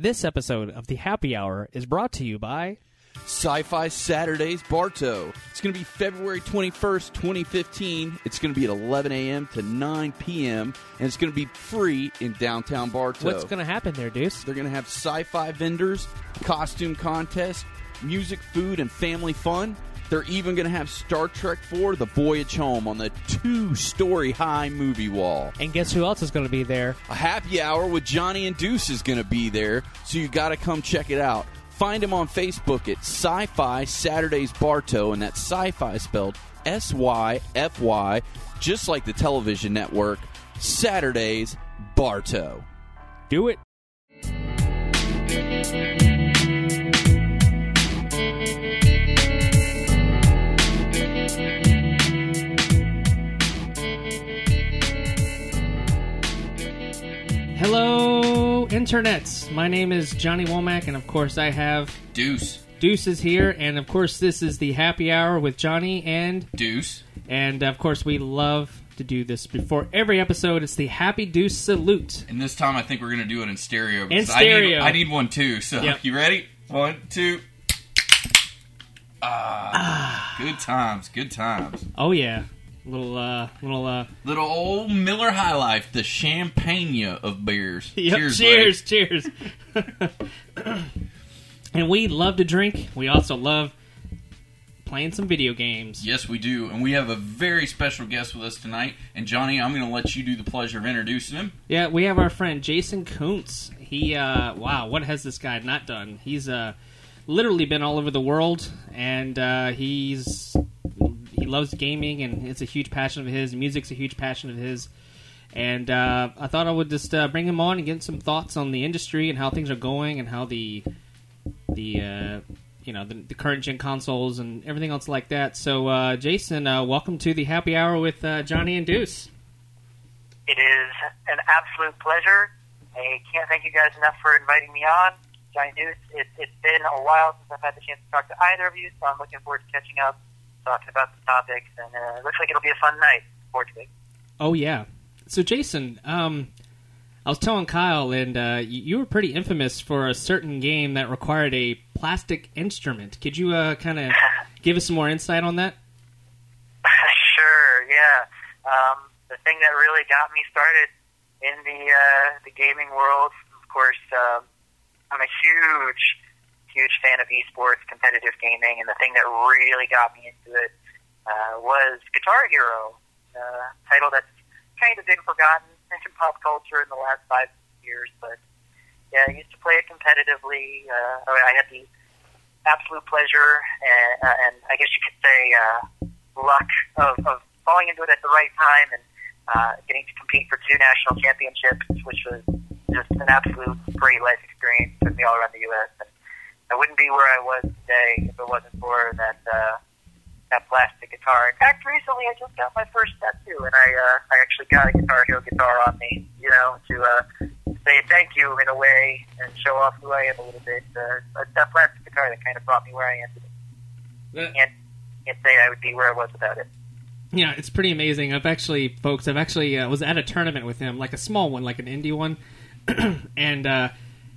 This episode of the Happy Hour is brought to you by Syfy Saturdays Bartow. It's going to be February 21st, 2015. It's going to be at 11 a.m. to 9 p.m., and it's going to be free in downtown Bartow. What's going to happen there, Deuce? They're going to have sci fi vendors, costume contest, music, food, and family fun. They're even going to have Star Trek 4 The Voyage Home on the two story high movie wall. And guess who else is going to be there? A happy hour with Johnny and Deuce is going to be there, so you got to come check it out. Find him on Facebook at Syfy Saturdays Bartow, and that's sci fi spelled S Y F Y, just like the television network, Saturdays Bartow. Do it. Hello, internets. My name is Johnny Womack, and of course, I have Deuce. Deuce is here, and of course, this is the Happy Hour with Johnny and Deuce. and of course, we love to do this before every episode. It's the Happy Deuce salute. And this time I think we're going to do it in stereo. In because stereo. I need, I need one too. So, Yep. you ready? One, two. Ah, good times, good times. Oh yeah, little uh, little uh, Little old Miller High Life, the champagne of beers. Yep, cheers, cheers, cheers. and we love to drink. We also love playing some video games. Yes, we do. And we have a very special guest with us tonight. And Johnny, I'm going to let you do the pleasure of introducing him. Yeah, we have our friend Jason Kuntz. He, uh, wow, what has this guy not done? He's uh, literally been all over the world, and uh, he's he loves gaming, and it's a huge passion of his. Music's a huge passion of his. And uh, I thought I would just uh, bring him on and get some thoughts on the industry and how things are going, and how the the uh, you know the, the current gen consoles and everything else like that. So, uh, Jason, uh, welcome to the happy hour with uh, Johnny and Deuce. It is an absolute pleasure. I can't thank you guys enough for inviting me on. Johnny Deuce, it, it's been a while since I've had the chance to talk to either of you, so I'm looking forward to catching up, talking about the topics, and uh, it looks like it'll be a fun night. Forward. Oh yeah. So Jason, um, I was telling Kyle, and uh, you, you were pretty infamous for a certain game that required a plastic instrument. Could you uh, kind of give us some more insight on that? sure, yeah. Um, the thing that really got me started in the uh, the gaming world, of course, um, I'm a huge, huge fan of esports, competitive gaming, and the thing that really got me into it uh, was Guitar Hero, a title that's kind of been forgotten in pop culture in the last five years, but yeah, I used to play it competitively. Uh, I had the absolute pleasure and, uh, and I guess you could say uh, luck of, of falling into it at the right time and uh, getting to compete for two national championships, which was just an absolute great life experience. Took me all around the U.S. and I wouldn't be where I was today if it wasn't for that uh, that plastic guitar. In fact, recently I just got my first tattoo, and I uh, I actually got a Guitar Hero guitar on me, you know, to uh, say thank you in a way and show off who I am a little bit. Uh, that plastic guitar that kind of brought me where I am today. Can't can't say I would be where I was without it. Yeah, it's pretty amazing. I've actually, folks, I've actually uh, was at a tournament with him, like a small one, like an indie one, and uh,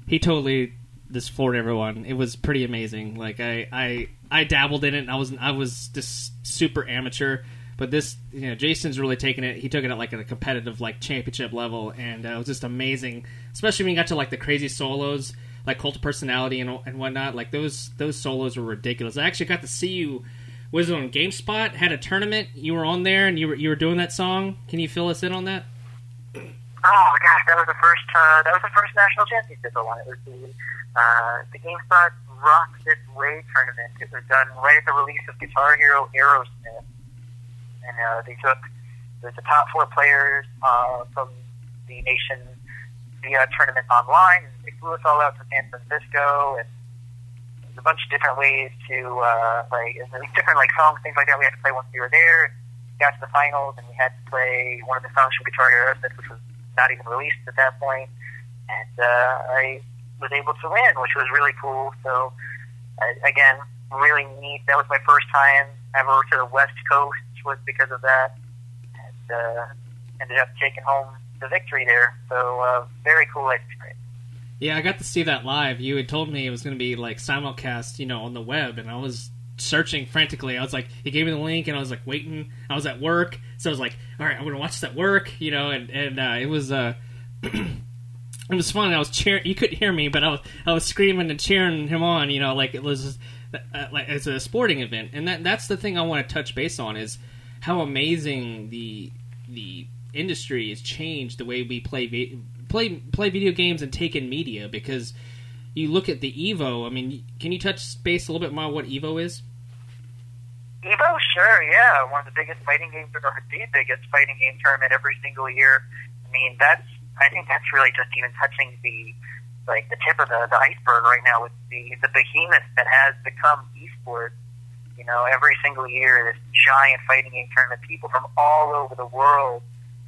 he totally just floored everyone. It was pretty amazing. Like I, I, I dabbled in it. I was, I was just super amateur. But this, you know, Jason's really taking it. He took it at like a competitive, like championship level, and uh, it was just amazing. Especially when you got to like the crazy solos, like Cult of Personality and and whatnot. Like those those solos were ridiculous. I actually got to see you. Was it on GameSpot? Had a tournament. You were on there, and you were you were doing that song. Can you fill us in on that? Oh gosh, that was the first uh, that was the first national championship I won. It was the uh, the GameSpot Rock This Way tournament. It was done right at the release of Guitar Hero Aerosmith, and uh, they took the, the top four players uh, from the nation via tournament online. And they flew us all out to San Francisco, and a bunch of different ways to uh, like different like songs, things like that. We had to play once we were there. Got to the finals, and we had to play one of the songs from Guitar Hero Aerosmith, which was not even released at that point. And uh, I was able to win, which was really cool. So, uh, again, really neat. That was my first time ever to the West Coast, was because of that. And uh, ended up taking home the victory there. So, uh, very cool experience. Yeah, I got to see that live. You had told me it was going to be like simulcast, you know, on the web, and I was searching frantically. I was like, he gave me the link, and I was like waiting. I was at work, so I was like, all right, I'm to watch this at work, you know, and and uh, it was uh, it was fun. I was cheering. You couldn't hear me, but I was I was screaming and cheering him on, you know, like it was uh, like it's a sporting event, and that that's the thing I want to touch base on is how amazing the the industry has changed the way we play play play video games and take in media because you look at the Evo. I mean, can you touch base a little bit more what Evo is? Evo, sure, yeah, one of the biggest fighting games, or the biggest fighting game tournament every single year. I mean, that's I think that's really just even touching the like the tip of the, the iceberg right now with the the behemoth that has become esports. You know, every single year, this giant fighting game tournament, people from all over the world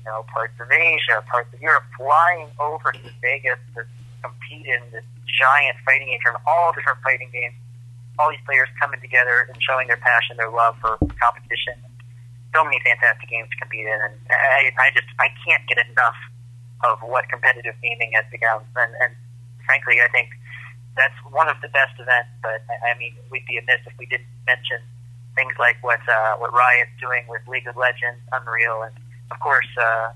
you know, parts of Asia, parts of Europe, flying over to Vegas to compete in this giant fighting game tournament, all different fighting games. All these players coming together and showing their passion, their love for competition. So many fantastic games to compete in, and I, I just I can't get enough of what competitive gaming has become. And, and frankly, I think that's one of the best events. But I mean, we'd be amiss if we didn't mention things like what uh, what Riot's doing with League of Legends, Unreal, and of course, uh,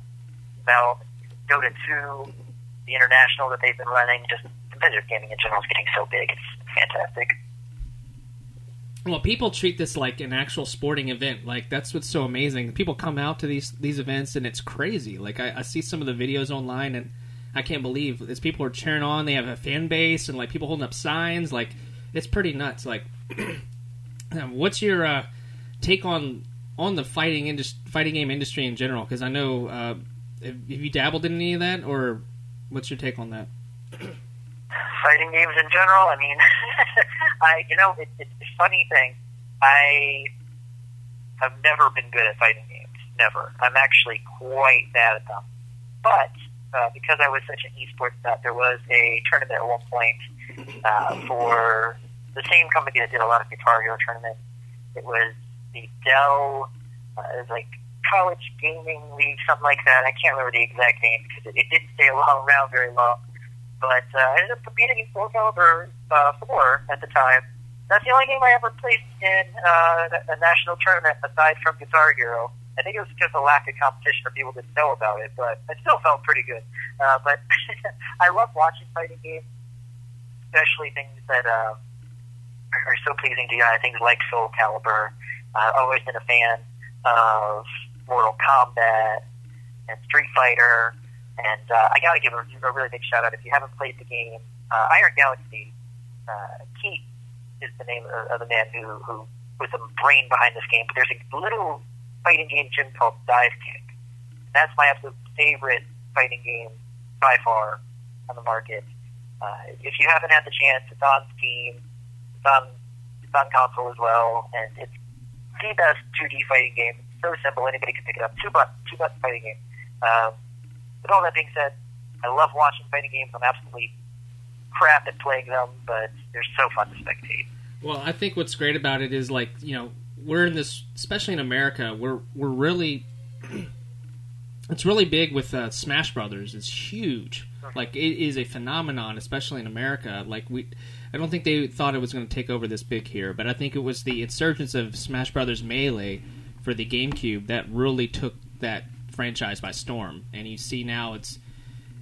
now Dota 2, the international that they've been running, just competitive gaming in general is getting so big. It's fantastic. Well, people treat this like an actual sporting event. Like that's what's so amazing. People come out to these these events and it's crazy. Like I, I see some of the videos online and I can't believe as people are cheering on. They have a fan base and like people holding up signs. Like it's pretty nuts. Like, what's your uh, take on on the fighting industry, fighting game industry in general? Because I know uh, have you dabbled in any of that, or what's your take on that? Fighting games in general. I mean, I you know it, it's a funny thing. I have never been good at fighting games. Never. I'm actually quite bad at them. But uh, because I was such an esports nut, there was a tournament at one point uh, for the same company that did a lot of Guitar Hero tournaments. It was the Dell, uh, it was like College Gaming League, something like that. I can't remember the exact name because it, it didn't stay around very long. But uh, I ended up competing in Soul Calibur uh, 4 at the time. That's the only game I ever placed in uh, a national tournament aside from Guitar Hero. I think it was just a lack of competition for people didn't know about it, but it still felt pretty good. Uh, but I love watching fighting games, especially things that uh, are, so pleasing to the eye. Things like Soul Calibur, I've always been a fan of Mortal Kombat and Street Fighter, and uh, I got to give a, a really big shout out. If you haven't played the game, uh, Iron Galaxy, uh, Keith is the name of, of the man who, who was the brain behind this game. But there's a little fighting game gym called Dive Kick. That's my absolute favorite fighting game by far on the market. Uh, if you haven't had the chance, it's on Steam. It's on it's on console as well, and it's the best 2D fighting game. So simple, anybody can pick it up. Two button, two button fighting game. Um, with all that being said, I love watching fighting games. I'm absolutely crap at playing them, but they're so fun to spectate. Well, I think what's great about it is like you know we're in this, especially in America, we're we're really it's really big with uh, Smash Brothers. It's huge. Like it is a phenomenon, especially in America. Like we, I don't think they thought it was going to take over this big here, but I think it was the insurgence of Smash Brothers Melee for the GameCube that really took that franchise by storm. And you see now it's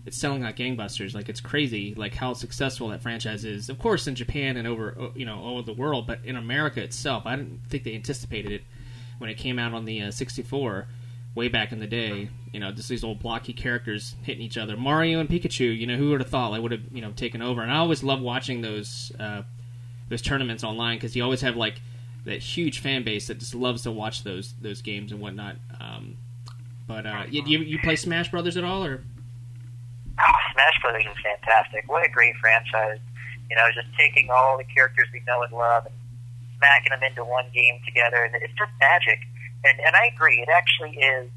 it's selling like gangbusters. Like it's crazy, like how successful that franchise is. Of course, in Japan and over you know all over the world, but in America itself, I didn't think they anticipated it when it came out on the uh, 64 way back in the day. You know, just these old blocky characters hitting each other. Mario and Pikachu. You know, who would have thought they would have you know taken over? And I always love watching those uh, those tournaments online because you always have like that huge fan base that just loves to watch those those games and whatnot. Um, but uh, you you play Smash Brothers at all or? Smash Brothers is fantastic. What a great franchise! You know, just taking all the characters we know and love and smacking them into one game together, and it's just magic. And and I agree, it actually is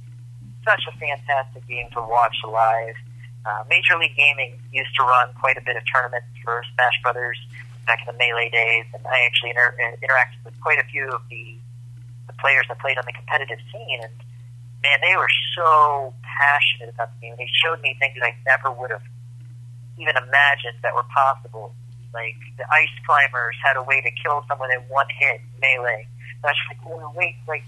such a fantastic game to watch live. Uh, Major League Gaming used to run quite a bit of tournaments for Smash Brothers back in the Melee days, and I actually inter- interacted with quite a few of the, the players that played on the competitive scene. And man, they were so passionate about the game. They showed me things I never would have even imagined that were possible. Like the ice climbers had a way to kill someone in one hit melee. And I was like, wait, like,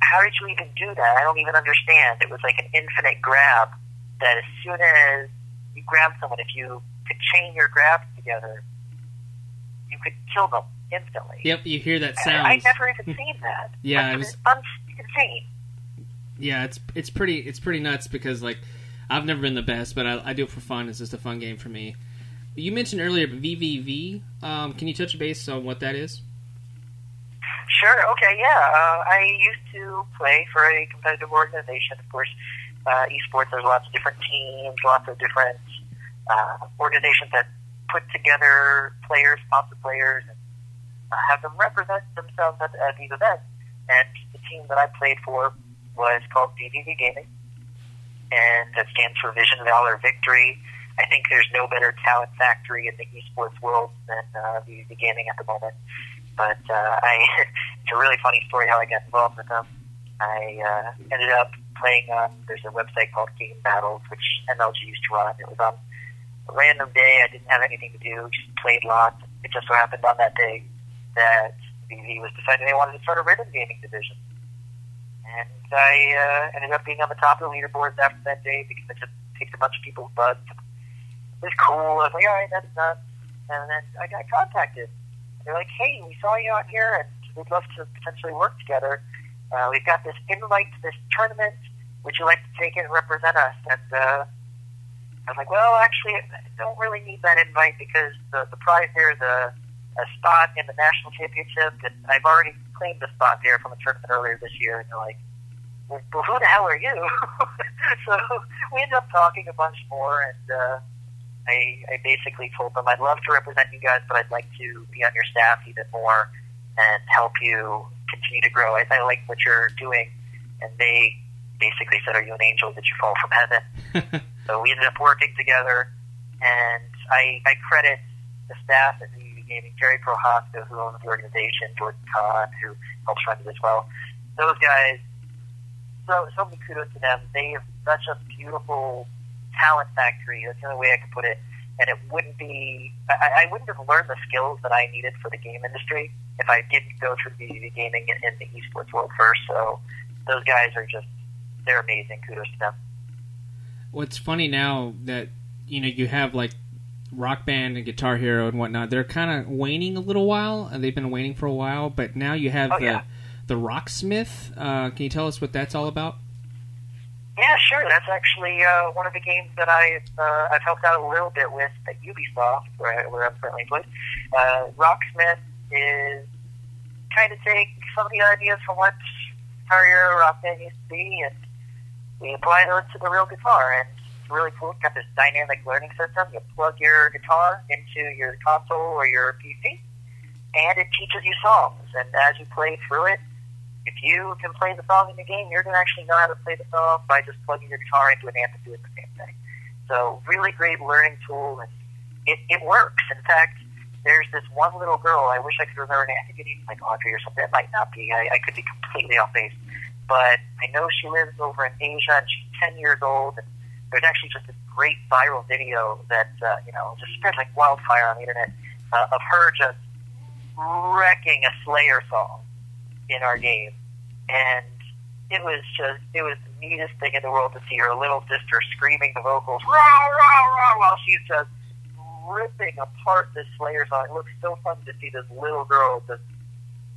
how did you even do that? I don't even understand. It was like an infinite grab that as soon as you grab someone, if you could chain your grabs together, you could kill them instantly. Yep, you hear that sound. I never even seen that. Yeah, Like, it was- it's un- insane. Yeah, it's it's pretty it's pretty nuts because like I've never been the best, but I, I do it for fun. It's just a fun game for me. You mentioned earlier VVV. Um, can you touch base on what that is? Sure. Okay. Yeah. Uh, I used to play for a competitive organization. Of course, uh, esports. There's lots of different teams, lots of different uh, organizations that put together players, sponsor players, and uh, have them represent themselves at, at these events. And the team that I played for was called VVV Gaming, and that stands for Vision Valor Victory. I think there's no better talent factory in the esports world than uh, VVV Gaming at the moment. But uh, I, it's a really funny story how I got involved with them. I uh, ended up playing on. There's a website called GameBattles, which MLG used to run. It was on a random day. I didn't have anything to do. Just played lots. It just so happened on that day that VV was deciding they wanted to start a rhythm gaming division. And I uh, ended up being on the top of the leaderboards after that day because I just picked a bunch of people's butts. It was cool. I was like, all right, that's nuts. And then I got contacted. They're like, hey, we saw you out here, and we'd love to potentially work together. Uh, we've got this invite to this tournament. Would you like to take it and represent us? And uh, I was like, well, actually, I don't really need that invite because the, the prize there is a, a spot in the national championship, and I've already claimed a spot there from a tournament earlier this year. And they're like, well, who the hell are you? so we ended up talking a bunch more, and uh, I, I basically told them I'd love to represent you guys, but I'd like to be on your staff even more and help you continue to grow. I, I like what you're doing. And they basically said, Are you an angel? Did you fall from heaven? so we ended up working together. And I, I credit the staff at VV Gaming, Jerry Prohaska, who owns the organization, Jordan Kahn, who helps run it as well. Those guys, so, so many kudos to them. They have such a beautiful talent factory. That's the only way I could put it. And it wouldn't be, I, I wouldn't have learned the skills that I needed for the game industry if I didn't go through the gaming in, in the esports world first. So those guys are just, they're amazing. Kudos to them. What's funny now that you know you have like Rock Band and Guitar Hero and whatnot. They're kind of waning a little while, and they've been waning for a while. But now you have Oh, the yeah. the Rocksmith. Uh, can you tell us what that's all about? Yeah, sure. That's actually uh, one of the games that I've uh, I've helped out a little bit with at Ubisoft, where, I, where I'm currently employed. Uh, Rocksmith is kind of take some of the ideas from what Guitar Hero Rock Band used to be, and we apply those to the real guitar. And really cool. It's got this dynamic learning system. You plug your guitar into your console or your PC, and it teaches you songs. And as you play through it, if you can play the song in the game, you're going to actually know how to play the song by just plugging your guitar into an amp and doing the same thing. So, really great learning tool, and it, it works. In fact, there's this one little girl, I wish I could remember her name. I think it's like Audrey or something. It might not be. I, I could be completely off base. But I know she lives over in Asia, and she's 10 years old, and there's actually just this great viral video that, uh, you know, just spread like wildfire on the internet uh, of her just wrecking a Slayer song in our game, and it was just it was the neatest thing in the world to see her little sister screaming the vocals rah rah rah while she's just ripping apart this Slayer song. It looks so fun to see this little girl just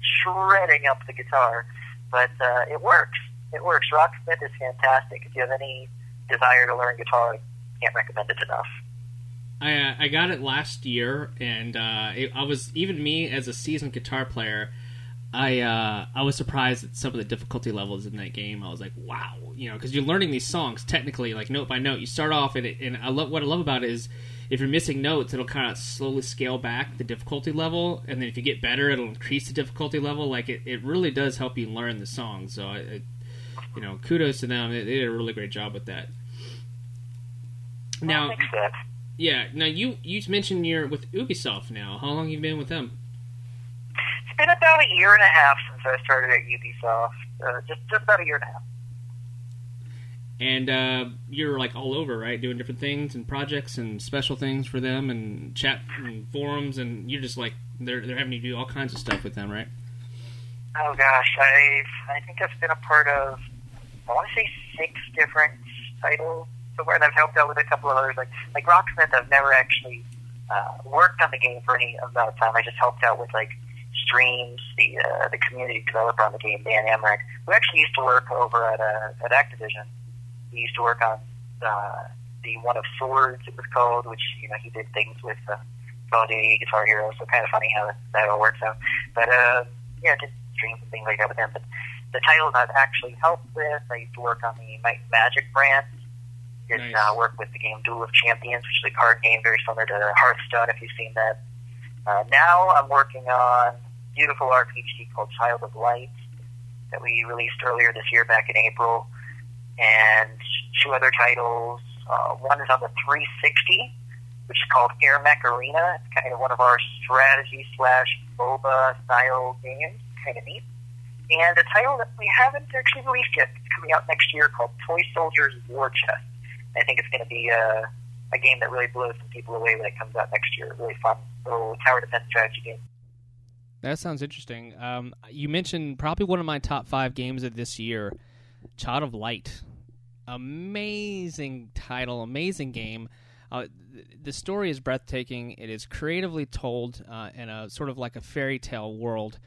shredding up the guitar, but uh, it works. It works. Rocksmith is fantastic. If you have any desire to learn guitar, I can't recommend it enough. I uh, I got it last year, and uh, it, I was even me as a seasoned guitar player. I uh, I was surprised at some of the difficulty levels in that game. I was like, wow, you know, because you're learning these songs technically, like note by note. You start off, and it, and I love what I love about it is if you're missing notes, it'll kind of slowly scale back the difficulty level, and then if you get better, it'll increase the difficulty level. Like it, it really does help you learn the song. So I, I you know, kudos to them. They, they did a really great job with that. Now, yeah. Now you you mentioned you're with Ubisoft now. How long have you been with them? It's been about a year and a half since I started at Ubisoft. Uh, just just about a year and a half. and uh, you're like all over, right? Doing different things and projects and special things for them, and chat and forums, and you're just like they're they're having you do all kinds of stuff with them, right? Oh gosh, I've I think I've been a part of I want to say six different titles so far, and I've helped out with a couple of others. Like like Rocksmith, I've never actually uh, worked on the game for any amount of time. I just helped out with like streams. The uh, the community developer on the game, Dan Amrich, who actually used to work over at uh, at Activision. He used to work on uh, the One of Swords, it was called, which you know he did things with uh, Call of Duty, Guitar Hero. So kind of funny how that all works out. But uh, yeah, did streams and things like that with him. But the titles I've actually helped with, I used to work on the Magic brand. Did Nice. uh, work with the game Duel of Champions, which is a card game very similar to Hearthstone, if you've seen that. Uh, now I'm working on a beautiful RPG called Child of Light that we released earlier this year, back in April, and two other titles. Uh, one is on the 360, which is called AirMech Arena. It's kind of one of our strategy slash MOBA style games. Kind of neat. And a title that we haven't actually released yet. It's coming out next year called Toy Soldiers War Chest. I think it's going to be a, a game that really blows some people away when it comes out next year. Really fun little tower defense strategy game. That sounds interesting. Um, you mentioned probably one of my top five games of this year, Child of Light. Amazing title, amazing game. Uh, th- the story is breathtaking. It is creatively told uh, in a sort of like a fairy tale world.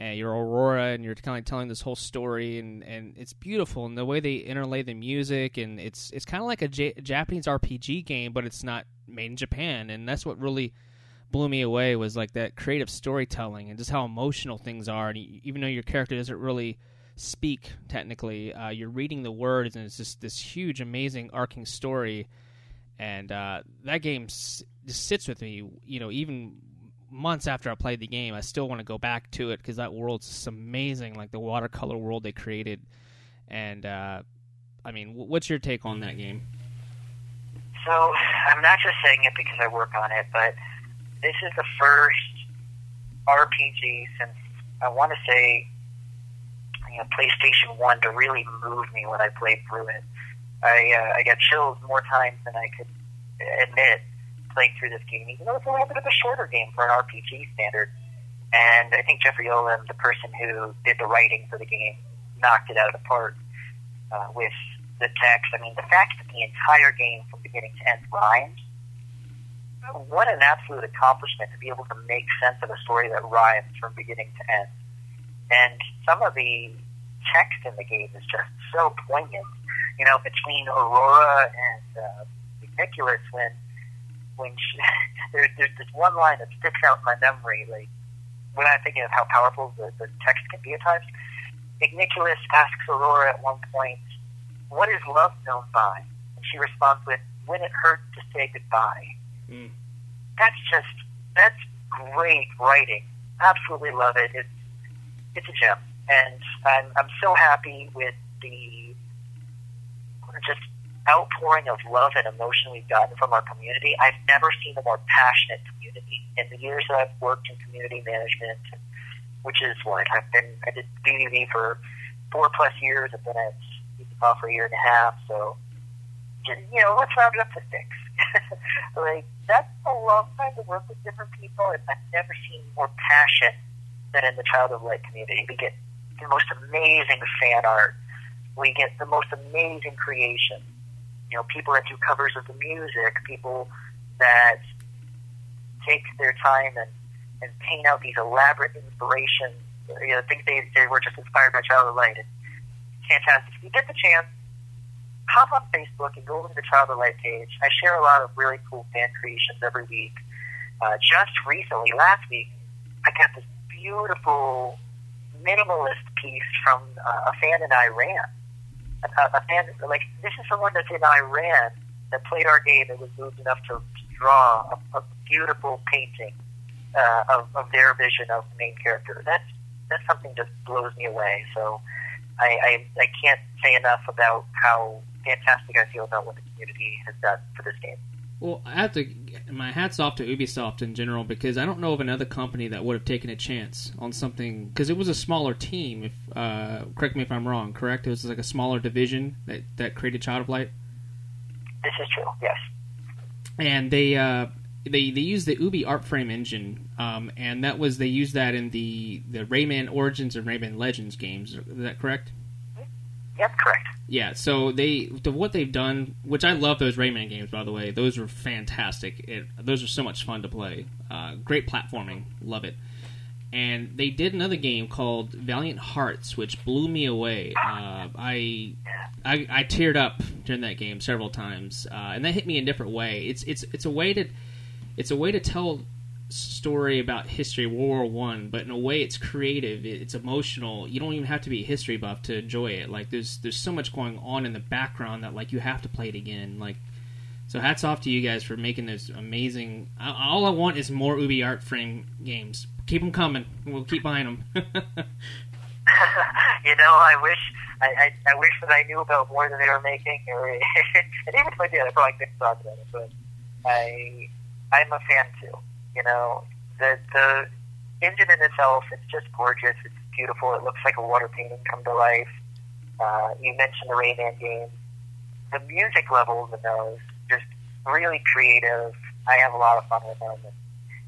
Uh, you're Aurora, and you're kind of telling this whole story, and, and it's beautiful. And the way they interlay the music, and it's it's kind of like a J- Japanese RPG game, but it's not made in Japan, and that's what really blew me away was like that creative storytelling and just how emotional things are. And even though your character doesn't really speak technically, uh, you're reading the words, and it's just this huge, amazing, arcing story. And uh, that game s- just sits with me. You know, even months after I played the game, I still want to go back to it because that world's amazing. Like the watercolor world they created. And uh, I mean, wh- what's your take on that game? So I'm not just saying it because I work on it, but this is the first RPG since I want to say you know PlayStation One to really move me when I played through it. I uh, I got chills more times than I could admit playing through this game, even though it's a little bit of a shorter game for an RPG standard. And I think Jeffrey Yohalem, the person who did the writing for the game, knocked it out of the park uh, with the text. I mean, the fact that the entire game from beginning to end rhymes. What an absolute accomplishment to be able to make sense of a story that rhymes from beginning to end. And some of the text in the game is just so poignant. You know, between Aurora and uh, Igniculus, when when she, there, there's this one line that sticks out in my memory, like when I'm thinking of how powerful the, the text can be at times. Igniculus asks Aurora at one point, "What is love known by?" And she responds with, "When it hurts to say goodbye." Mm. That's just that's great writing. Absolutely love it. It's it's a gem, and I'm I'm so happy with the just outpouring of love and emotion we've gotten from our community. I've never seen a more passionate community in the years that I've worked in community management, which is what I've been. I did VVV for four plus years. I've been at Utah for a year and a half. So, just, you know, let's round it up to six. like that's a long time to work with different people, and I've never seen more passion than in the Child of Light community. We get the most amazing fan art. We get the most amazing creation. You know, people that do covers of the music, people that take their time and, and paint out these elaborate inspirations. You know, think they, they were just inspired by Child of Light. It's fantastic. If you get the chance, hop on Facebook and go over to the Child of Light page. I share a lot of really cool fan creations every week. Uh, just recently, last week, I got this beautiful minimalist piece from uh, a fan in Iran. A, a fan, like, this is someone that's in Iran that played our game and was moved enough to draw a, a beautiful painting uh, of, of their vision of the main character. That's that's something just blows me away. So I, I I can't say enough about how fantastic I feel about what the community has done for this game. Well, I have to. My hats off to Ubisoft in general because I don't know of another company that would have taken a chance on something because it was a smaller team. If uh, correct me if I'm wrong, correct? It was like a smaller division that that created Child of Light, This is true. Yes. and they uh, they they used the Ubi Art Frame engine, um, and that was they used that in the the Rayman Origins and Rayman Legends games. Is that correct? Yep. Correct. Yeah, so they the, what they've done, which I love those Rayman games by the way. Those are fantastic. It, those are so much fun to play. Uh, great platforming, love it. And they did another game called Valiant Hearts, which blew me away. Uh, I, I I teared up during that game several times, uh, and that hit me in a different way. It's it's it's a way to it's a way to tell story about history, World War One, but in a way it's creative, it's emotional. You don't even have to be a history buff to enjoy it. Like there's there's so much going on in the background that like you have to play it again. Like so, hats off to you guys for making this amazing. All I want is more Ubi Art Frame games. Keep them coming. We'll keep buying them. you know, I wish I, I, I wish that I knew about more than they were making, or and even if I did, I probably couldn't talk about it. But I I'm a fan too. You know, the the engine in itself, it's just gorgeous. It's beautiful. It looks like a water painting come to life. Uh, you mentioned the Rayman game. The music levels in those just really creative. I have a lot of fun with them. And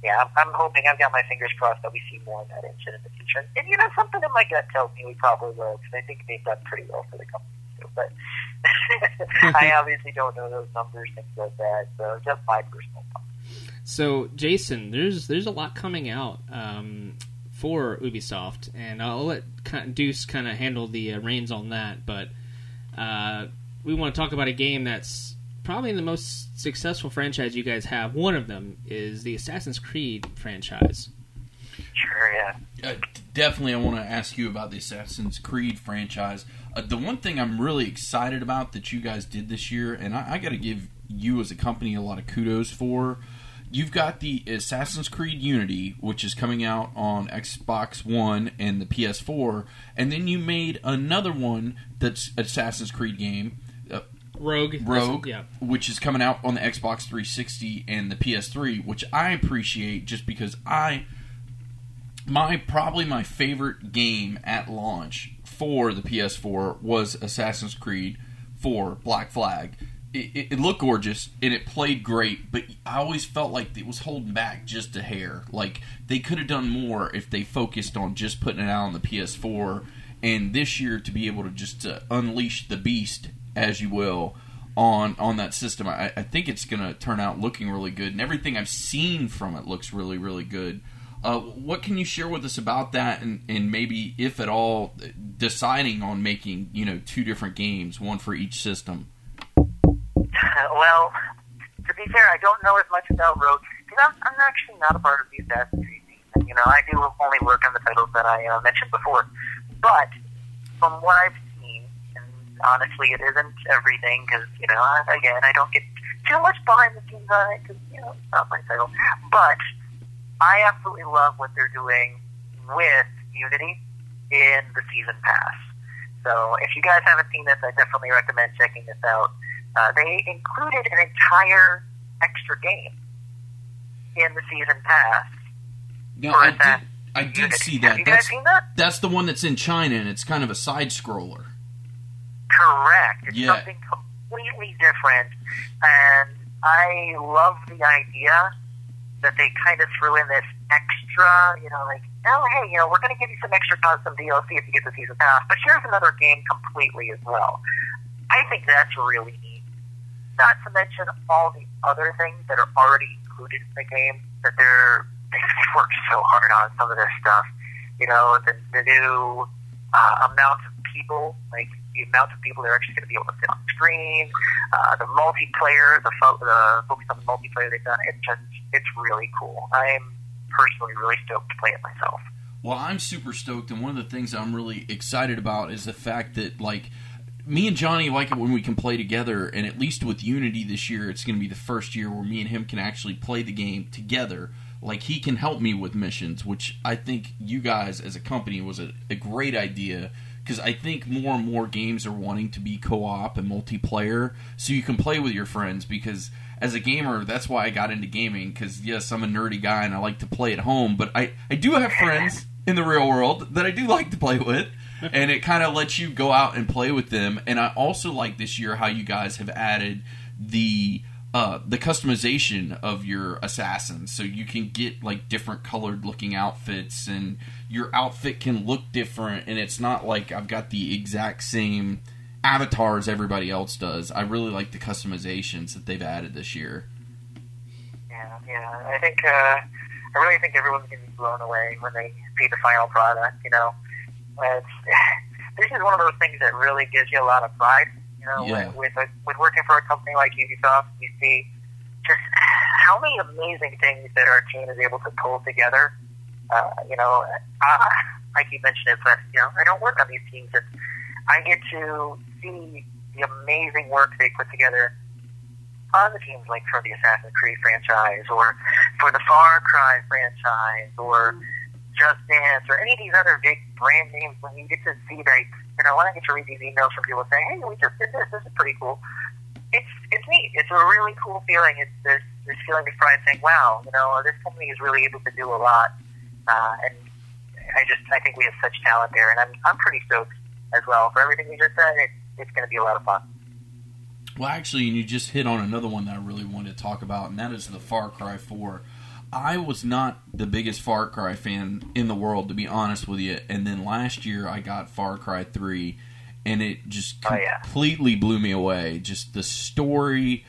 yeah, I'm, I'm hoping. I've got my fingers crossed that we see more of that engine in the future. And you know, something in my gut tells me we probably will, because I think they've done pretty well for the company too. But I obviously don't know those numbers, things like that. So just my personal thoughts. So, Jason, there's there's a lot coming out um, for Ubisoft, and I'll let Deuce kind of handle the uh, reins on that. But uh, we want to talk about a game that's probably the most successful franchise you guys have. One of them is the Assassin's Creed franchise. Sure, yeah. Uh, definitely, I want to ask you about the Assassin's Creed franchise. Uh, the one thing I'm really excited about that you guys did this year, and I, I got to give you as a company a lot of kudos for. You've got the Assassin's Creed Unity, which is coming out on Xbox One and the PS4, and then you made another one that's Assassin's Creed game, uh, Rogue. Rogue, Yeah. which is coming out on the Xbox 360 and the PS3, which I appreciate just because I my probably my favorite game at launch for the PS4 was Assassin's Creed 4 Black Flag. It, it, looked gorgeous and it played great, but I always felt like it was holding back just a hair. Like they could have done more if they focused on just putting it out on the PS4. And this year to be able to just uh, unleash the beast, as you will, on on that system, I, I think it's going to turn out looking really good. And everything I've seen from it looks really, really good. Uh, what can you share with us about that, and, and maybe, if at all, deciding on making you know two different games, one for each system? Well, to be fair, I don't know as much about Rogue because I'm, I'm actually not a part of the Assassin's Creed. You know, I do only work on the titles that I uh, mentioned before. But from what I've seen, and honestly, it isn't everything because you know, again, I don't get too much behind the scenes on it because you know it's not my title. But I absolutely love what they're doing with Unity in the season pass. So if you guys haven't seen this, I definitely recommend checking this out. Uh, they included an entire extra game in the season pass. No, I did. I did see Have that. you guys That's seen that? that's the one that's in China, and it's kind of a side scroller. Correct. It's Yeah. something completely different, and I love the idea that they kind of threw in this extra, you know, like, oh, hey, you know, we're going to give you some extra custom DLC if you get the season pass, but here's another game completely as well. I think that's really neat. Not to mention all the other things that are already included in the game that they're they worked so hard on some of this stuff. You know, the, the new uh, amount of people, like the amount of people they're actually going to be able to fit on screen, uh, the multiplayer, the, fo- the focus on the multiplayer they've done. It's just, it's really cool. I'm personally really stoked to play it myself. Well, I'm super stoked, and one of the things I'm really excited about is the fact that like me and Johnny like it when we can play together, and at least with Unity this year, it's going to be the first year where me and him can actually play the game together. Like he can help me with missions, which I think you guys as a company was a, a great idea because I think more and more games are wanting to be co-op and multiplayer, so you can play with your friends. Because as a gamer, that's why I got into gaming. Because yes, I'm a nerdy guy and I like to play at home, but I I do have friends in the real world that I do like to play with. and it kind of lets you go out and play with them. And I also like this year how you guys have added the uh, the customization of your assassins, so you can get like different colored looking outfits, and your outfit can look different, and it's not like I've got the exact same avatars everybody else does. I really like the customizations that they've added this year. Yeah, yeah. I think uh, I really think everyone's gonna be blown away when they see the final product. You know, it's, this is one of those things that really gives you a lot of pride. You know, Yeah. with with, a, with working for a company like Ubisoft, you see just how many amazing things that our team is able to pull together. Uh, you know, I, I keep mentioning it, but you know, I don't work on these teams, and I get to see the amazing work they put together on the teams like for the Assassin's Creed franchise or for the Far Cry franchise or Just Dance or any of these other big brand names when you get to see like you know when I get to read these emails from people saying, Hey, we just did this, this is pretty cool. It's it's neat. It's a really cool feeling. It's this this feeling of pride saying, Wow, you know, this company is really able to do a lot uh, and I just I think we have such talent there and I'm I'm pretty stoked as well. For everything you just said, it, it's gonna be a lot of fun. Well, actually, and you just hit on another one that I really wanted to talk about, and that is the Far Cry 4. I was not the biggest Far Cry fan in the world, to be honest with you. And then last year, I got Far Cry 3, and it just Oh, yeah. completely blew me away. Just the story.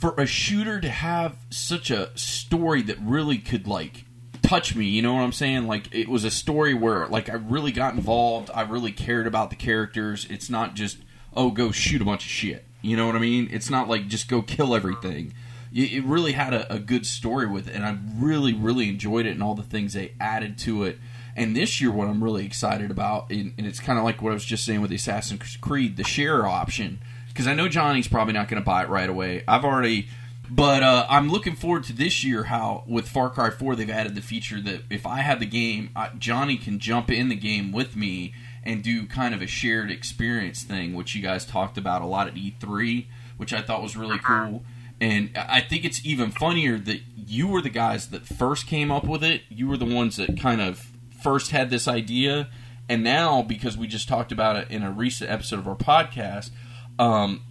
For a shooter to have such a story that really could, like, touch me, you know what I'm saying? Like, it was a story where, like, I really got involved. I really cared about the characters. It's not just oh, go shoot a bunch of shit. You know what I mean? It's not like just go kill everything. It really had a, a good story with it, and I really, really enjoyed it and all the things they added to it. And this year, what I'm really excited about, and, and it's kind of like what I was just saying with the Assassin's Creed, the share option, because I know Johnny's probably not going to buy it right away. I've already, but uh, I'm looking forward to this year how with Far Cry 4 they've added the feature that if I have the game, I, Johnny can jump in the game with me and do kind of a shared experience thing, which you guys talked about a lot at E3, which I thought was really cool. And I think it's even funnier that you were the guys that first came up with it. You were the ones that kind of first had this idea. And now, because we just talked about it in a recent episode of our podcast, um,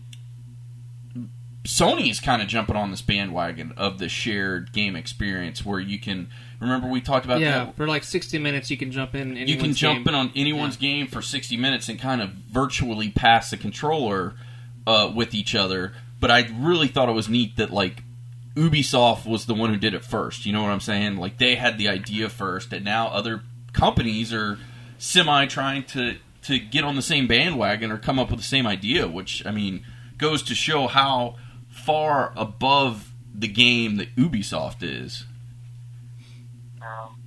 Sony is kind of jumping on this bandwagon of the shared game experience where you can. Remember, we talked about yeah, that for like 60 minutes, you can jump in. you can jump game. in on anyone's game for 60 minutes and kind of virtually pass the controller uh, with each other. But I really thought it was neat that like Ubisoft was the one who did it first. You know what I'm saying? Like they had the idea first, and now other companies are semi trying to to get on the same bandwagon or come up with the same idea. Which I mean goes to show how far above the game that Ubisoft is. Um,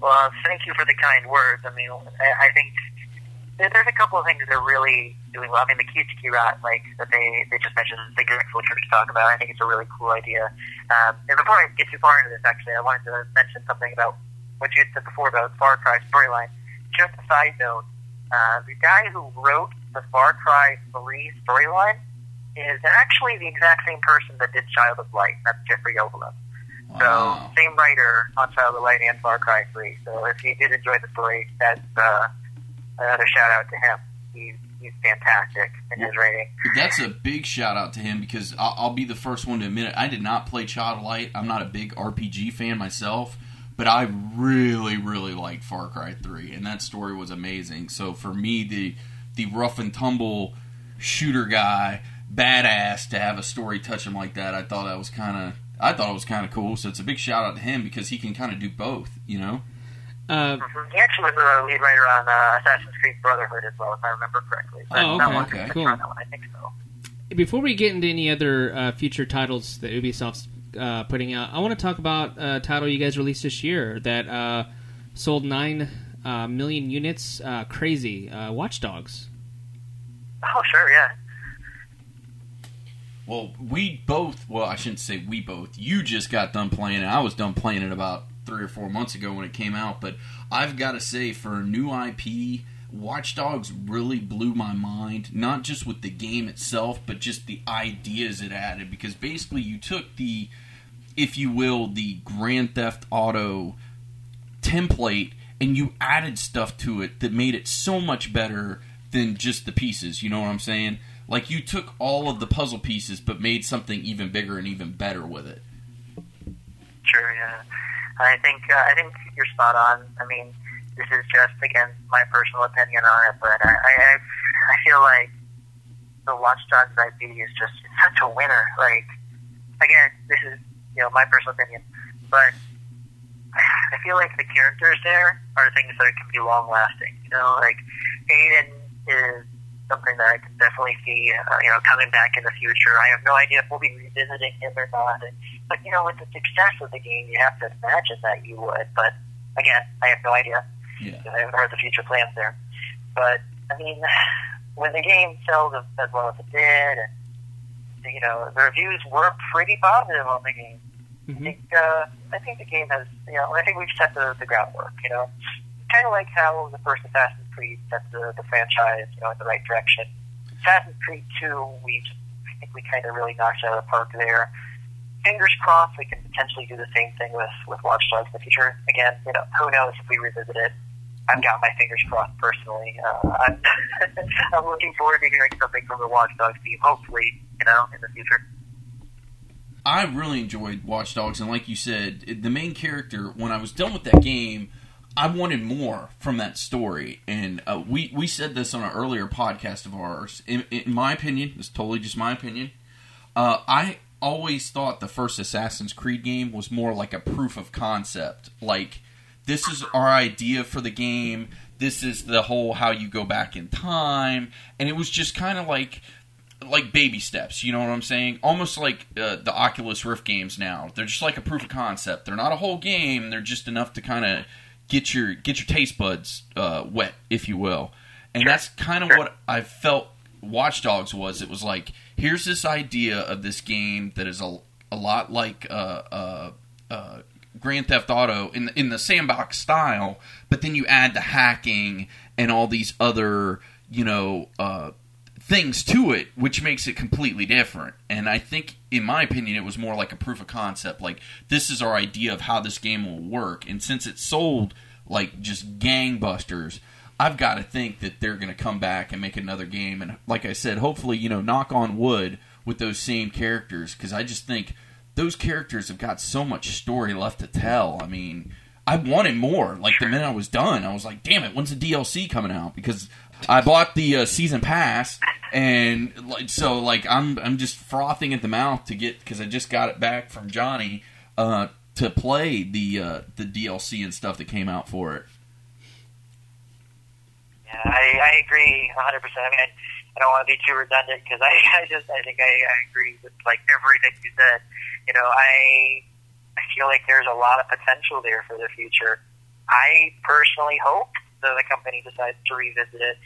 well, thank you for the kind words. I mean, I, I think there's a couple of things they're really doing well. I mean, the Key Rat, like that they they just mentioned, the Greg Fulcher to talk about. I think it's a really cool idea. Um, and before I get too far into this, actually, I wanted to mention something about what you had said before about Far Cry storyline. Just a side note: uh, the guy who wrote the Far Cry 3 storyline is actually the exact same person that did Child of Light. That's Jeffrey Yohalem. So Wow. same writer on Child of Light and Far Cry 3. So if you did enjoy the story, that's uh, another shout out to him. He's he's fantastic in his rating. That's a big shout out to him because I'll, I'll be the first one to admit it. I did not play Child of Light. I'm not a big RPG fan myself, but I really, really liked Far Cry 3, and that story was amazing. So for me, the the rough and tumble shooter guy, badass, to have a story touch him like that, I thought that was kind of. I thought it was kind of cool, so it's a big shout out to him because he can kind of do both, you know. Uh, Mhm. He actually was the lead writer on uh, Assassin's Creed Brotherhood as well, if I remember correctly. So Oh, not okay, one okay, for cool. that one, I think so. before we get into any other uh, future titles that Ubisoft's uh, putting out, I want to talk about a title you guys released this year that uh, sold nine uh, million units. Uh, crazy, uh, Watch Dogs. Oh, sure, yeah. Well, we both, well, I shouldn't say we both. You just got done playing it. I was done playing it about three or four months ago when it came out. But I've got to say, for a new IP Watch Dogs really blew my mind, not just with the game itself, but just the ideas it added. Because basically, you took the, if you will, the Grand Theft Auto template and you added stuff to it that made it so much better than just the pieces. You know what I'm saying? Like you took all of the puzzle pieces, but made something even bigger and even better with it. Sure, yeah. I think uh, I think you're spot on. I mean, this is just again my personal opinion on it, but I I, I feel like the Watch Dogs IP is just such a winner. Like again, this is you know my personal opinion, but I feel like the characters there are things that can be long lasting. You know, like Aiden is something that I can definitely see, uh, you know, coming back in the future. I have no idea if we'll be revisiting him or not. And, but you know, with the success of the game, you have to imagine that you would. But again, I have no idea. Yeah. I haven't heard the future plans there. But I mean, when the game sells as well as it did, and you know, the reviews were pretty positive on the game. I think uh, I think the game has you know I think we've set the, the groundwork. You know, kind of like how the first Assassin's Creed set the, the franchise you know in the right direction. Assassin's Creed Two, we I think we kind of really knocked it out of the park there. Fingers crossed, we can potentially do the same thing with with Watch Dogs in the future. Again, you know, who knows if we revisit it. I've got my fingers crossed personally. Uh, I'm, I'm looking forward to hearing something from the Watch Dogs team, hopefully, you know, in the future. I really enjoyed Watch Dogs, and like you said, the main character. When I was done with that game, I wanted more from that story, and uh, we we said this on an earlier podcast of ours. In, in my opinion, it's totally just my opinion. Uh, I always thought the first Assassin's Creed game was more like a proof of concept. Like this is our idea for the game. This is the whole how you go back in time, and it was just kind of like like baby steps. You know what I'm saying? Almost like uh, the Oculus Rift games now. They're just like a proof of concept. They're not a whole game. They're just enough to kind of get your get your taste buds uh, wet, if you will. And that's kind of what I felt Watch Dogs was. It was like here's this idea of this game that is a, a lot like uh, uh, uh, Grand Theft Auto in in the sandbox style, but then you add the hacking and all these other you know uh, things to it, which makes it completely different. And I think, in my opinion, it was more like a proof of concept. Like this is our idea of how this game will work, and since it sold like just gangbusters. I've got to think that they're going to come back and make another game, and like I said, hopefully, you know, knock on wood with those same characters because I just think those characters have got so much story left to tell. I mean, I wanted more. Like the minute I was done, I was like, "Damn it, when's the DLC coming out?" Because I bought the uh, season pass, and like so, like I'm I'm just frothing at the mouth to get because I just got it back from Johnny uh, to play the uh, the DLC and stuff that came out for it. Yeah, I, I agree 100%. I mean, I, I don't want to be too redundant because I, I just, I think I, I agree with like everything you said. You know, I, I feel like there's a lot of potential there for the future. I personally hope that the company decides to revisit it.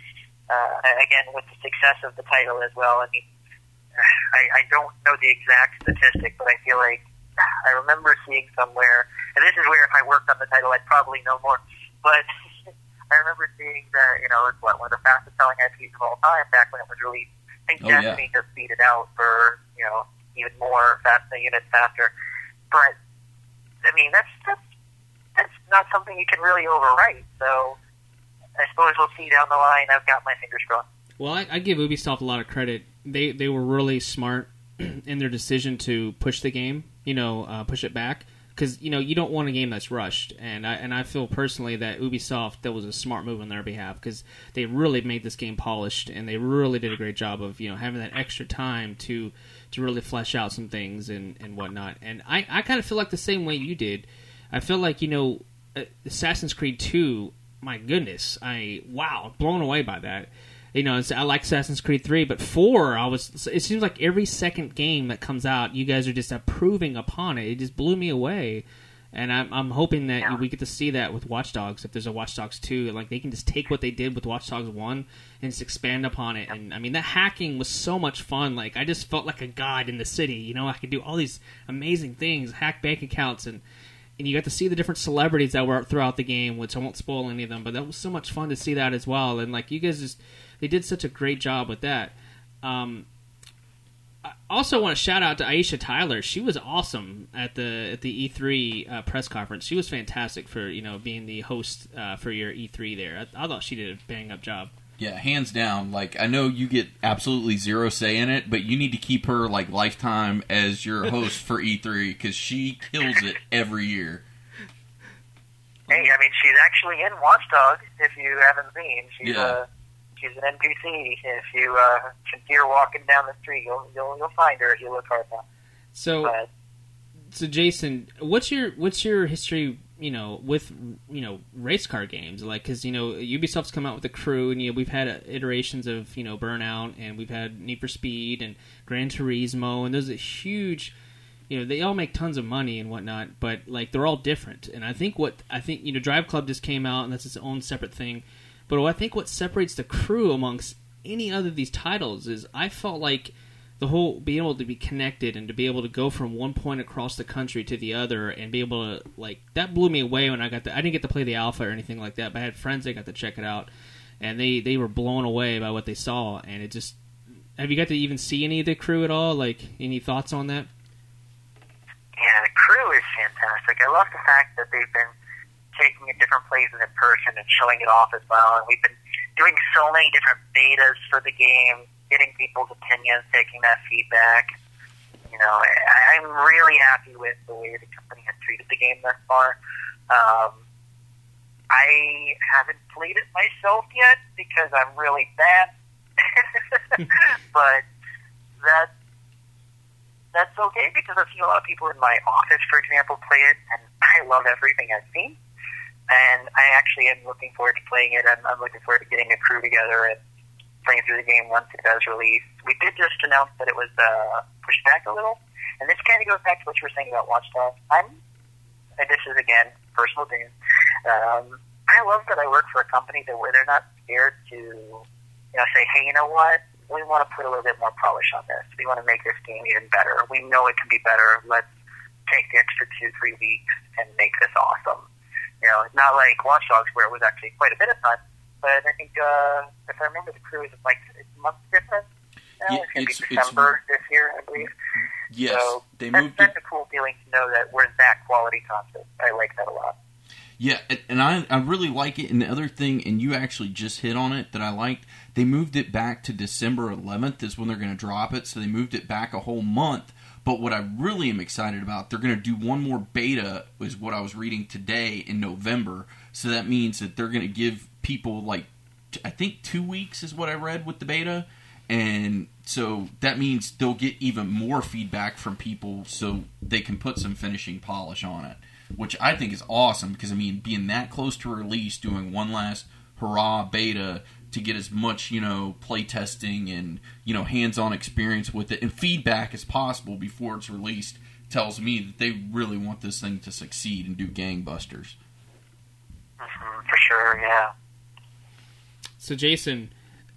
Uh, again, with the success of the title as well. I mean, I, I don't know the exact statistic, but I feel like I remember seeing somewhere, and this is where if I worked on the title, I'd probably know more. But I remember seeing that, you know, it's what, one of the fastest selling IPs of all time back when it was released. I think Oh, yeah. Destiny just beat it out for, you know, even more fast units faster. But, I mean, that's, that's, that's not something you can really overwrite. So, I suppose we'll see down the line. I've got my fingers crossed. Well, I, I give Ubisoft a lot of credit. They they were really smart in their decision to push the game. You know, uh, push it back because you know you don't want a game that's rushed. And I and I feel personally that Ubisoft that was a smart move on their behalf because they really made this game polished and they really did a great job of you know having that extra time to to really flesh out some things and and whatnot. And I I kind of feel like the same way you did. I feel like you know uh, Assassin's Creed Two. My goodness, I wow, blown away by that you know, it's, I like Assassin's Creed 3, but 4, I was. It seems like every second game that comes out, you guys are just improving upon it. It just blew me away. And I'm, I'm hoping that Yeah. we get to see that with Watch Dogs. If there's a Watch Dogs 2, like they can just take what they did with Watch Dogs 1 and just expand upon it. And I mean, that hacking was so much fun. Like, I just felt like a god in the city. You know, I could do all these amazing things, hack bank accounts, and and you got to see the different celebrities that were throughout the game, which I won't spoil any of them, but that was so much fun to see that as well. And like you guys just they did such a great job with that. Um, I also want to shout out to Aisha Tyler. She was awesome at the at the E3 uh, press conference. She was fantastic for you know being the host uh, for your E3 there. I, I thought she did a bang up job. Yeah, hands down. Like I know you get absolutely zero say in it, but you need to keep her like lifetime as your host for E3 because she kills it every year. Hey, I mean, she's actually in Watchdog. If you haven't seen, she's Yeah. uh, she's an NPC. If you uh, can see her walking down the street, you'll you'll, you'll find her if you look hard enough. So But so Jason, what's your what's your history? You know, with you know race car games, like because you know Ubisoft's come out with the crew, and you know, we've had uh, iterations of you know Burnout, and we've had Need for Speed and Gran Turismo, and those are huge. You know, they all make tons of money and whatnot, but like they're all different. And I think what I think you know, Drive Club just came out, and that's its own separate thing. But I think what separates the crew amongst any other of these titles is I felt like the whole being able to be connected and to be able to go from one point across the country to the other and be able to like that blew me away when I got the I didn't get to play the alpha or anything like that, but I had friends that got to check it out and they they were blown away by what they saw and it just have you got to even see any of the crew at all? Like any thoughts on that? yeah, the crew is fantastic. I love the fact that they've been taking it different places in person and showing it off as well. And we've been doing so many different betas for the game, getting people's opinions, taking that feedback. You know, I, I'm really happy with the way the company has treated the game thus far. Um, I haven't played it myself yet because I'm really bad, but that that's okay because I've seen a lot of people in my office, for example, play it, and I love everything I've seen. And I actually am looking forward to playing it. I'm, I'm looking forward to getting a crew together and playing through the game once it does release. We did just announce that it was uh, pushed back a little, and this kind of goes back to what you were saying about Watch Dogs. I'm, and this is again personal opinion. Um, I love that I work for a company that where they're not scared to, you know, say, hey, you know what? We want to put a little bit more polish on this. We want to make this game even better. We know it can be better. Let's take the extra two, three weeks and make this awesome. You know, it's not like Watch Dogs where it was actually quite a bit of time. But I think uh, if I remember, the crew is like it's a month difference. Now. Yeah, it's going to it's- be it's- December this year, I believe. Yes, so they that's, moved it. a cool feeling to know that we're that quality content. I like that a lot. Yeah, and- and I I really like it. And the other thing, and you actually just hit on it that I liked. They moved it back to December 11th is when they're going to drop it. So they moved it back a whole month. But what I really am excited about, they're going to do one more beta, is what I was reading today in November. So that means that they're going to give people like, I think two weeks is what I read with the beta. And so that means they'll get even more feedback from people so they can put some finishing polish on it, which I think is awesome because, I mean, being that close to release, doing one last hurrah beta to get as much, you know, play testing and, you know, hands on experience with it and feedback as possible before it's released tells me that they really want this thing to succeed and do gangbusters. hmm for sure, yeah. So Jason,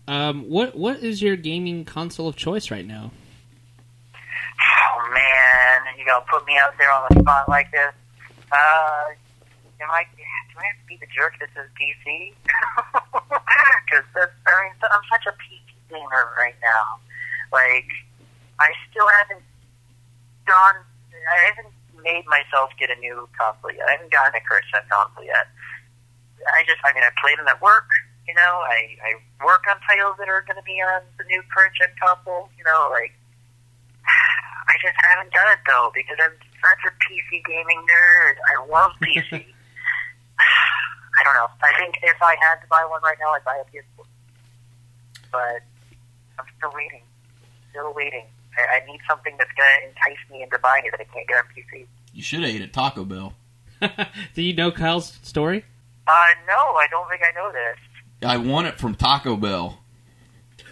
um, what what is your gaming console of choice right now? Oh man, you gonna put me out there on the spot like this? Uh, am I? I have to be the jerk that says PC? Because I mean, I'm such a PC gamer right now. Like, I still haven't gone. I haven't made myself get a new console yet. I haven't gotten a current gen console yet. I just, I mean, I played them at work. You know, I I work on titles that are going to be on the new current gen console. You know, like. I just haven't done it though because I'm such a PC gaming nerd. I love PC. I don't know. I think if I had to buy one right now, I'd buy a PS4. But I'm still waiting. Still waiting. I, I need something that's going to entice me into buying it that I can't get on PC. You should have ate at Taco Bell. Do you know Kyle's story? Uh, no, I don't think I know this. I won it from Taco Bell.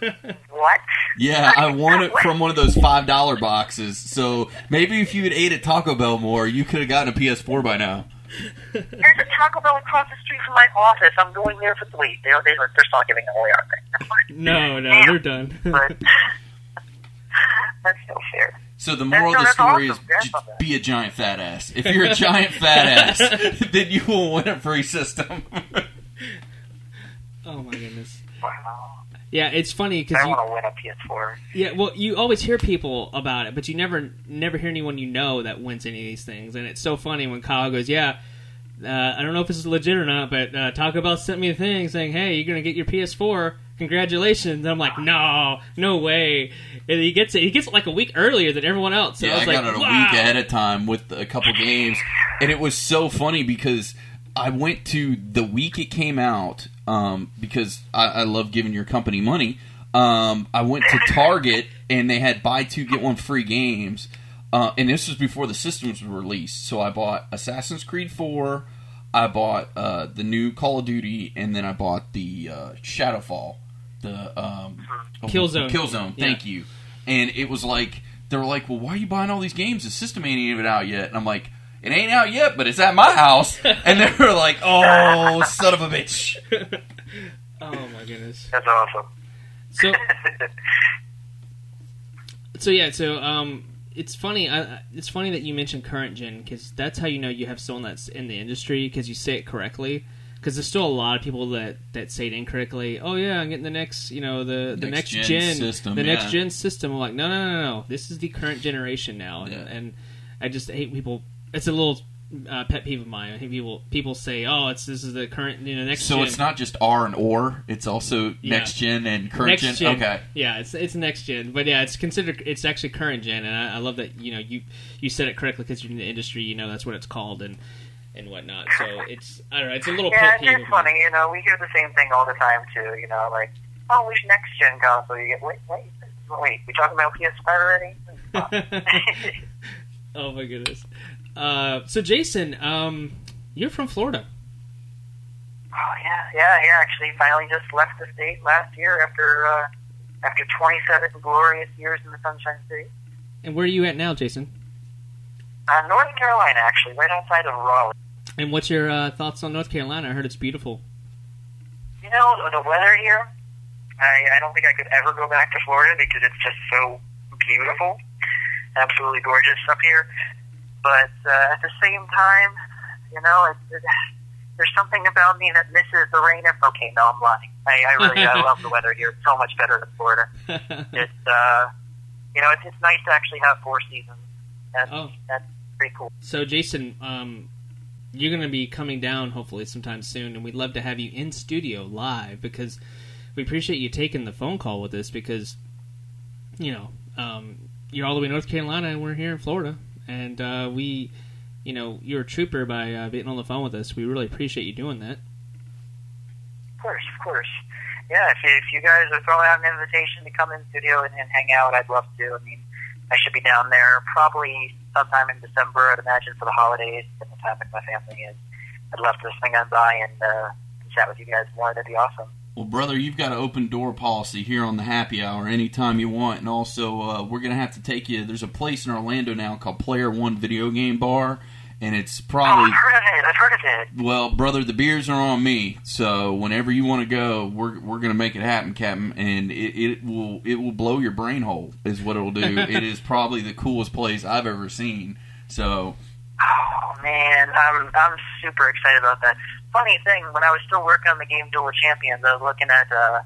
What? Yeah, I won it from one of those five dollar boxes. So maybe if you had ate at Taco Bell more, you could have gotten a PS4 by now. There's a Taco Bell across the street from my office. I'm going there for the week. They, they, they're still giving it away, aren't they? No, no, Damn. they're done. but that's no fair. So the moral no, of the story awesome. is Yeah, I j- love that. be a giant fat ass. If you're a giant fat ass, then you will win a free system. Oh my goodness. Wow. Yeah, it's funny because I you, want to win a PS4. yeah, well, you always hear people about it, but you never never hear anyone you know that wins any of these things. And it's so funny when Kyle goes, "Yeah, uh, I don't know if this is legit or not, but uh, Taco Bell sent me a thing saying, hey, you're gonna get your PS4." Congratulations! And I'm like, no, no way. And he gets it. He gets it like a week earlier than everyone else. So yeah, I I, was like, got it a wow. week ahead of time with a couple games, and it was so funny because I went to the week it came out um, because I, I love giving your company money. Um, I went to Target and they had buy two get one free games, uh, and this was before the systems were released. So I bought Assassin's Creed Four, I bought uh, the new Call of Duty, and then I bought the uh, Shadowfall, the um, Killzone. Killzone. Yeah. Thank you. And it was like they were like, "Well, why are you buying all these games? The system ain't even out yet." And I'm like, "It ain't out yet, but it's at my house." and they were like, "Oh, son of a bitch!" Oh my goodness. That's awesome. So so yeah, so um, it's funny. I, I- it's funny that you mentioned current gen because that's how you know you have someone that's in the industry because you say it correctly. Because there's still a lot of people that, that say it incorrectly. Oh yeah, I'm getting the next, you know, the the next, Next gen, gen system, the yeah. next gen system. I'm like, no, no, no, no. This is the current generation now, and, and I just hate people. It's a little uh, pet peeve of mine. I think people people say, oh, it's this is the current, you know, next. Gen. So gen. it's not just R and or; it's also Yeah. next gen and current next gen. gen. Okay, Yeah, it's it's next gen, but yeah, it's considered it's actually current gen, and I, I love that you know you you said it correctly because you're in the industry, you know that's what it's called and and whatnot. So it's I don't know, it's a little Yeah, pet peeve. it's of funny. You know, we hear the same thing all the time too. You know, like, oh, which next gen console you get? Wait, wait, wait. We talking about PS5 already? oh my goodness. Uh, so Jason, um, you're from Florida. Oh yeah, yeah, yeah. Actually, finally just left the state last year after uh, after 27 glorious years in the Sunshine State. And where are you at now, Jason? Uh, North Carolina, actually, right outside of Raleigh. And what's your uh, thoughts on North Carolina? I heard it's beautiful. You know, the weather here, I, I don't think I could ever go back to Florida because it's just so beautiful, absolutely gorgeous up here. But uh, at the same time, you know, it, it, there's something about me that misses the rain. If, okay, no, I'm lying. I, I really I love the weather here. It's so much better than Florida. It's, uh, you know, it's, it's nice to actually have four seasons. That's, oh, that's pretty cool. so Jason, um, you're going to be coming down hopefully sometime soon, and we'd love to have you in studio live because we appreciate you taking the phone call with us because you know um, you're all the way in North Carolina and we're here in Florida, and uh, we, you know, you're a trooper by uh, being on the phone with us. We really appreciate you doing that. Of course, of course. Yeah, if, if you guys are throwing out an invitation to come in studio and, and hang out, I'd love to. I mean, I should be down there probably sometime in December, I'd imagine, for the holidays, and the time with my family, and I'd love to swing on by and, uh, chat with you guys more. That'd be awesome. Well, brother, you've got an open door policy here on the happy hour anytime you want. And also, uh, we're going to have to take you. There's a place in Orlando now called Player One Video Game Bar. And it's Oh, probably, I've heard of it. I've heard of it. well, brother, the beers are on me. So whenever you want to go, we're, we're going to make it happen, Captain. And it, it will it will blow your brain hole, is what it'll do. it is probably the coolest place I've ever seen. So, Oh man, I'm I'm super excited about that. Funny thing, when I was still working on the game Duel of Champions, I was looking at uh,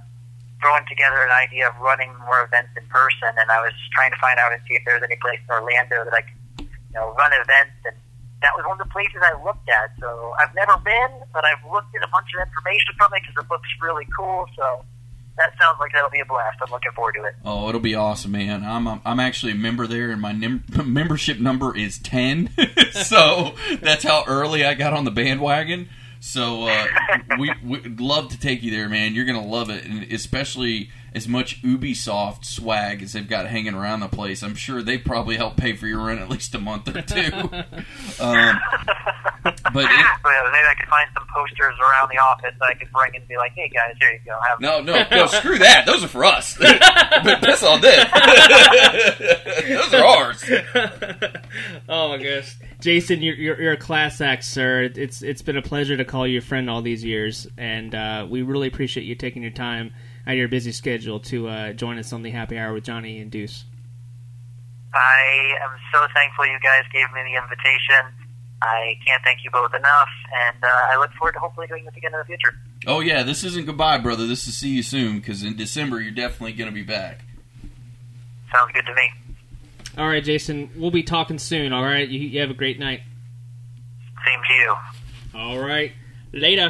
throwing together an idea of running more events in person, and I was trying to find out and see if there's any place in Orlando that I could, you know, run events. And that was one of the places I looked at. So I've never been, but I've looked at a bunch of information from it because it looks really cool. So that sounds like that'll be a blast. I'm looking forward to it. Oh, it'll be awesome, man. I'm I'm actually a member there, and my nim- membership number is ten. so that's how early I got on the bandwagon. So uh, we we'd love to take you there, man. You're gonna love it, and especially as much Ubisoft swag as they've got hanging around the place. I'm sure they probably help pay for your rent at least a month or two. um, but it, But uh, maybe I could find some posters around the office that I could bring and be like, "Hey guys, here you go." Have no, no, no, screw that. Those are for us. but piss on this. Those are ours. oh my gosh, Jason, you're, you're you're a class act, sir. It's it's been a pleasure to call you a friend all these years, and uh, we really appreciate you taking your time out of your busy schedule to uh, join us on the happy hour with Johnny and Deuce. I am so thankful you guys gave me the invitation. I can't thank you both enough, and uh, I look forward to hopefully doing this again in the future. Oh yeah, this isn't goodbye, brother. This is see you soon because in December you're definitely going to be back. Sounds good to me. All right, Jason. We'll be talking soon. All right. You, you have a great night. Same to you. All right. Later.